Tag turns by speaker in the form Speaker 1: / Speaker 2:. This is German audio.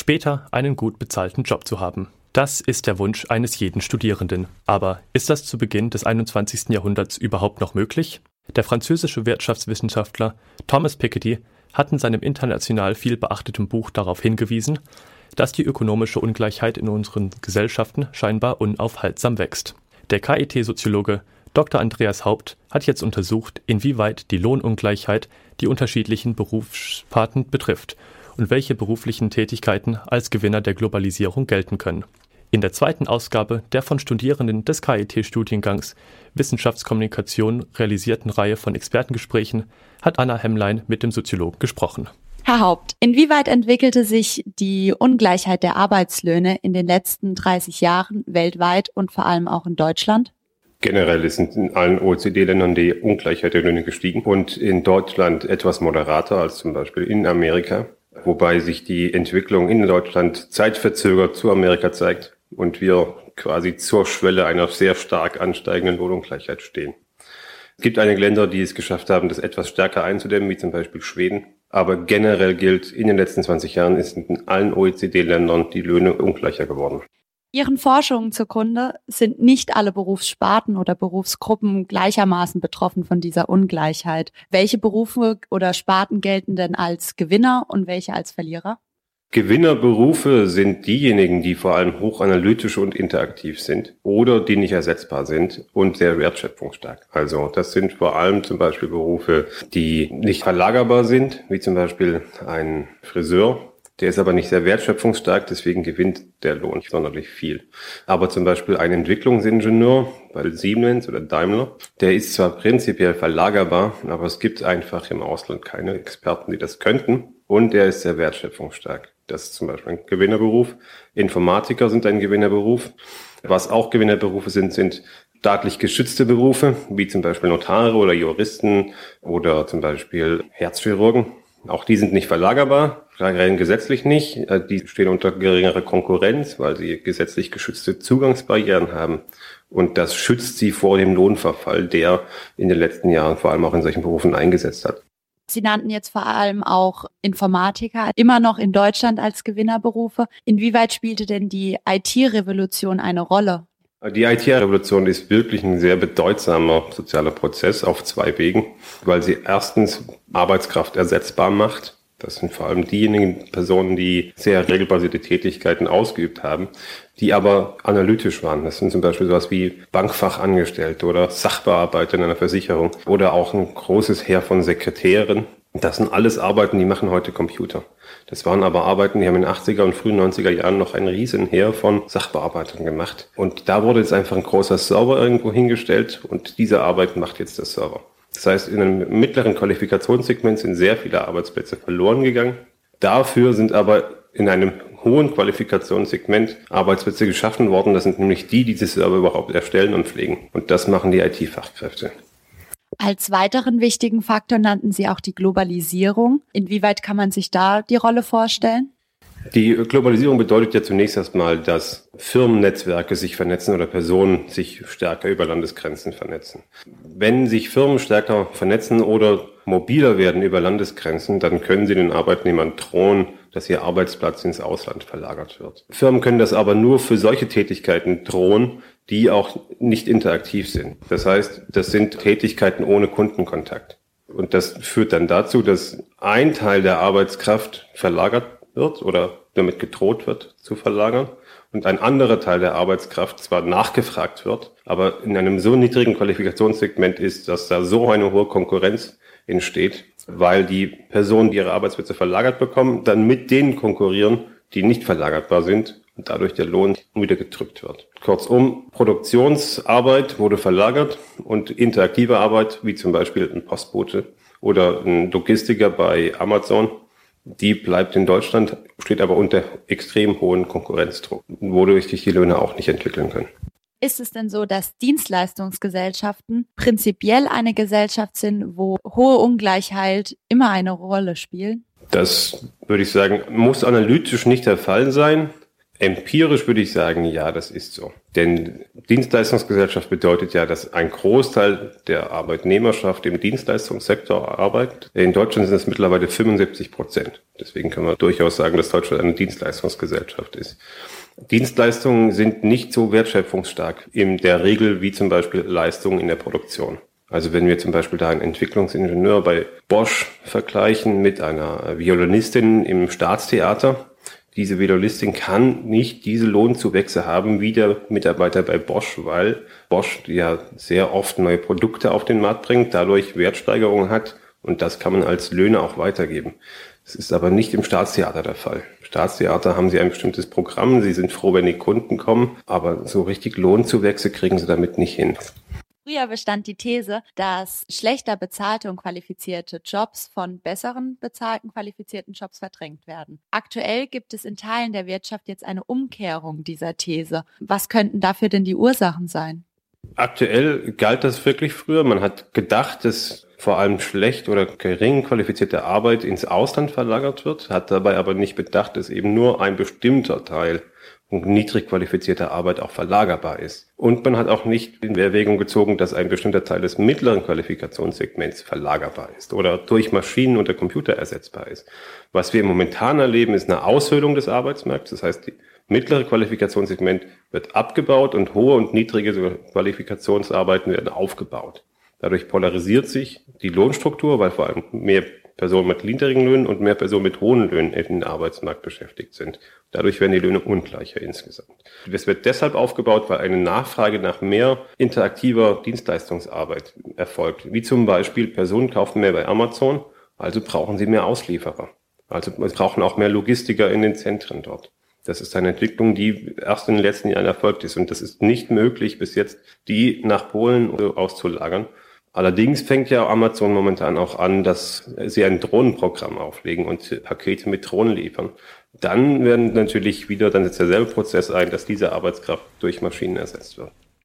Speaker 1: Später einen gut bezahlten Job zu haben. Das ist der Wunsch eines jeden Studierenden. Aber ist das zu Beginn des 21. Jahrhunderts überhaupt noch möglich? Der französische Wirtschaftswissenschaftler Thomas Piketty hat in seinem international viel beachteten Buch darauf hingewiesen, dass die ökonomische Ungleichheit in unseren Gesellschaften scheinbar unaufhaltsam wächst. Der KIT-Soziologe Dr. Andreas Haupt hat jetzt untersucht, inwieweit die Lohnungleichheit die unterschiedlichen Berufssparten betrifft und welche beruflichen Tätigkeiten als Gewinner der Globalisierung gelten können. In der zweiten Ausgabe der von Studierenden des KIT-Studiengangs Wissenschaftskommunikation realisierten Reihe von Expertengesprächen hat Anna Hemmlein mit dem Soziologen gesprochen.
Speaker 2: Herr Haupt, inwieweit entwickelte sich die Ungleichheit der Arbeitslöhne in den letzten 30 Jahren weltweit und vor allem auch in Deutschland?
Speaker 3: Generell ist in allen OECD-Ländern die Ungleichheit der Löhne gestiegen und in Deutschland etwas moderater als zum Beispiel in Amerika, wobei sich die Entwicklung in Deutschland zeitverzögert zu Amerika zeigt und wir quasi zur Schwelle einer sehr stark ansteigenden Lohnungleichheit stehen. Es gibt einige Länder, die es geschafft haben, das etwas stärker einzudämmen, wie zum Beispiel Schweden. Aber generell gilt, in den letzten 20 Jahren ist in allen OECD-Ländern die Löhne ungleicher geworden.
Speaker 2: Ihren Forschungen zugrunde sind nicht alle Berufssparten oder Berufsgruppen gleichermaßen betroffen von dieser Ungleichheit. Welche Berufe oder Sparten gelten denn als Gewinner und welche als Verlierer?
Speaker 3: Gewinnerberufe sind diejenigen, die vor allem hochanalytisch und interaktiv sind oder die nicht ersetzbar sind und sehr wertschöpfungsstark. Also das sind vor allem zum Beispiel Berufe, die nicht verlagerbar sind, wie zum Beispiel ein Friseur. Der ist aber nicht sehr wertschöpfungsstark, deswegen gewinnt der Lohn nicht sonderlich viel. Aber zum Beispiel ein Entwicklungsingenieur bei Siemens oder Daimler, der ist zwar prinzipiell verlagerbar, aber es gibt einfach im Ausland keine Experten, die das könnten. Und er ist sehr wertschöpfungsstark. Das ist zum Beispiel ein Gewinnerberuf. Informatiker sind ein Gewinnerberuf. Was auch Gewinnerberufe sind, sind staatlich geschützte Berufe, wie zum Beispiel Notare oder Juristen oder zum Beispiel Herzchirurgen. Auch die sind nicht verlagerbar, rein gesetzlich nicht. Äh, die stehen unter geringerer Konkurrenz, weil sie gesetzlich geschützte Zugangsbarrieren haben. Und das schützt sie vor dem Lohnverfall, der in den letzten Jahren vor allem auch in solchen Berufen eingesetzt hat.
Speaker 2: Sie nannten jetzt vor allem auch Informatiker immer noch in Deutschland als Gewinnerberufe. Inwieweit spielte denn die IT-Revolution eine Rolle?
Speaker 3: Die IT-Revolution ist wirklich ein sehr bedeutsamer sozialer Prozess auf zwei Wegen, weil sie erstens Arbeitskraft ersetzbar macht das sind vor allem diejenigen Personen, die sehr regelbasierte Tätigkeiten ausgeübt haben, die aber analytisch waren. Das sind zum Beispiel sowas wie Bankfachangestellte oder Sachbearbeiter in einer Versicherung oder auch ein großes Heer von Sekretären. Das sind alles Arbeiten, die machen heute Computer. Das waren aber Arbeiten, die haben in den 80er und frühen 90er Jahren noch ein Riesenheer von Sachbearbeitern gemacht. Und da wurde jetzt einfach ein großer Server irgendwo hingestellt und diese Arbeit macht jetzt der Server. Das heißt, in einem mittleren Qualifikationssegment sind sehr viele Arbeitsplätze verloren gegangen. Dafür sind aber in einem hohen Qualifikationssegment Arbeitsplätze geschaffen worden. Das sind nämlich die, die diese Server überhaupt erstellen und pflegen. Und das machen die IT-Fachkräfte.
Speaker 2: Als weiteren wichtigen Faktor nannten Sie auch die Globalisierung. Inwieweit kann man sich da die Rolle vorstellen?
Speaker 3: Die Globalisierung bedeutet ja zunächst erstmal, dass Firmennetzwerke sich vernetzen oder Personen sich stärker über Landesgrenzen vernetzen. Wenn sich Firmen stärker vernetzen oder mobiler werden über Landesgrenzen, dann können sie den Arbeitnehmern drohen, dass ihr Arbeitsplatz ins Ausland verlagert wird. Firmen können das aber nur für solche Tätigkeiten drohen, die auch nicht interaktiv sind. Das heißt, das sind Tätigkeiten ohne Kundenkontakt. Und das führt dann dazu, dass ein Teil der Arbeitskraft verlagert wird oder damit gedroht wird zu verlagern und ein anderer Teil der Arbeitskraft zwar nachgefragt wird, aber in einem so niedrigen Qualifikationssegment ist, dass da so eine hohe Konkurrenz entsteht, weil die Personen, die ihre Arbeitsplätze verlagert bekommen, dann mit denen konkurrieren, die nicht verlagerbar sind und dadurch der Lohn wieder gedrückt wird. Kurzum, Produktionsarbeit wurde verlagert und interaktive Arbeit, wie zum Beispiel ein Postbote oder ein Logistiker bei Amazon, die bleibt in Deutschland, steht aber unter extrem hohen Konkurrenzdruck, wodurch sich die Löhne auch nicht entwickeln können.
Speaker 2: Ist es denn so, dass Dienstleistungsgesellschaften prinzipiell eine Gesellschaft sind, wo hohe Ungleichheit immer eine Rolle spielt?
Speaker 3: Das würde ich sagen, muss analytisch nicht der Fall sein. Empirisch würde ich sagen, ja, das ist so. Denn Dienstleistungsgesellschaft bedeutet ja, dass ein Großteil der Arbeitnehmerschaft im Dienstleistungssektor arbeitet. In Deutschland sind es mittlerweile 75 Prozent. Deswegen kann man durchaus sagen, dass Deutschland eine Dienstleistungsgesellschaft ist. Dienstleistungen sind nicht so wertschöpfungsstark in der Regel wie zum Beispiel Leistungen in der Produktion. Also wenn wir zum Beispiel da einen Entwicklungsingenieur bei Bosch vergleichen mit einer Violinistin im Staatstheater, diese Velolistin kann nicht diese Lohnzuwächse haben wie der Mitarbeiter bei Bosch, weil Bosch ja sehr oft neue Produkte auf den Markt bringt, dadurch Wertsteigerungen hat und das kann man als Löhne auch weitergeben. Das ist aber nicht im Staatstheater der Fall. Im Staatstheater haben sie ein bestimmtes Programm, sie sind froh, wenn die Kunden kommen, aber so richtig Lohnzuwächse kriegen sie damit nicht hin.
Speaker 2: Früher bestand die These, dass schlechter bezahlte und qualifizierte Jobs von besseren bezahlten qualifizierten Jobs verdrängt werden. Aktuell gibt es in Teilen der Wirtschaft jetzt eine Umkehrung dieser These. Was könnten dafür denn die Ursachen sein?
Speaker 3: Aktuell galt das wirklich früher. Man hat gedacht, dass vor allem schlecht oder gering qualifizierte Arbeit ins Ausland verlagert wird, hat dabei aber nicht bedacht, dass eben nur ein bestimmter Teil und niedrig qualifizierte Arbeit auch verlagerbar ist. Und man hat auch nicht in Erwägung gezogen, dass ein bestimmter Teil des mittleren Qualifikationssegments verlagerbar ist oder durch Maschinen und der Computer ersetzbar ist. Was wir momentan erleben, ist eine Aushöhlung des Arbeitsmarkts. Das heißt, die mittlere Qualifikationssegment wird abgebaut und hohe und niedrige Qualifikationsarbeiten werden aufgebaut. Dadurch polarisiert sich die Lohnstruktur, weil vor allem mehr Personen mit niedrigen Löhnen und mehr Personen mit hohen Löhnen in den Arbeitsmarkt beschäftigt sind. Dadurch werden die Löhne ungleicher insgesamt. Es wird deshalb aufgebaut, weil eine Nachfrage nach mehr interaktiver Dienstleistungsarbeit erfolgt. Wie zum Beispiel Personen kaufen mehr bei Amazon, also brauchen sie mehr Auslieferer. Also brauchen auch mehr Logistiker in den Zentren dort. Das ist eine Entwicklung, die erst in den letzten Jahren erfolgt ist. Und das ist nicht möglich, bis jetzt die nach Polen auszulagern. Allerdings fängt ja Amazon momentan auch an, dass sie ein Drohnenprogramm auflegen und Pakete mit Drohnen liefern. Dann werden natürlich wieder, dann setzt derselbe Prozess ein, dass diese Arbeitskraft durch Maschinen ersetzt wird.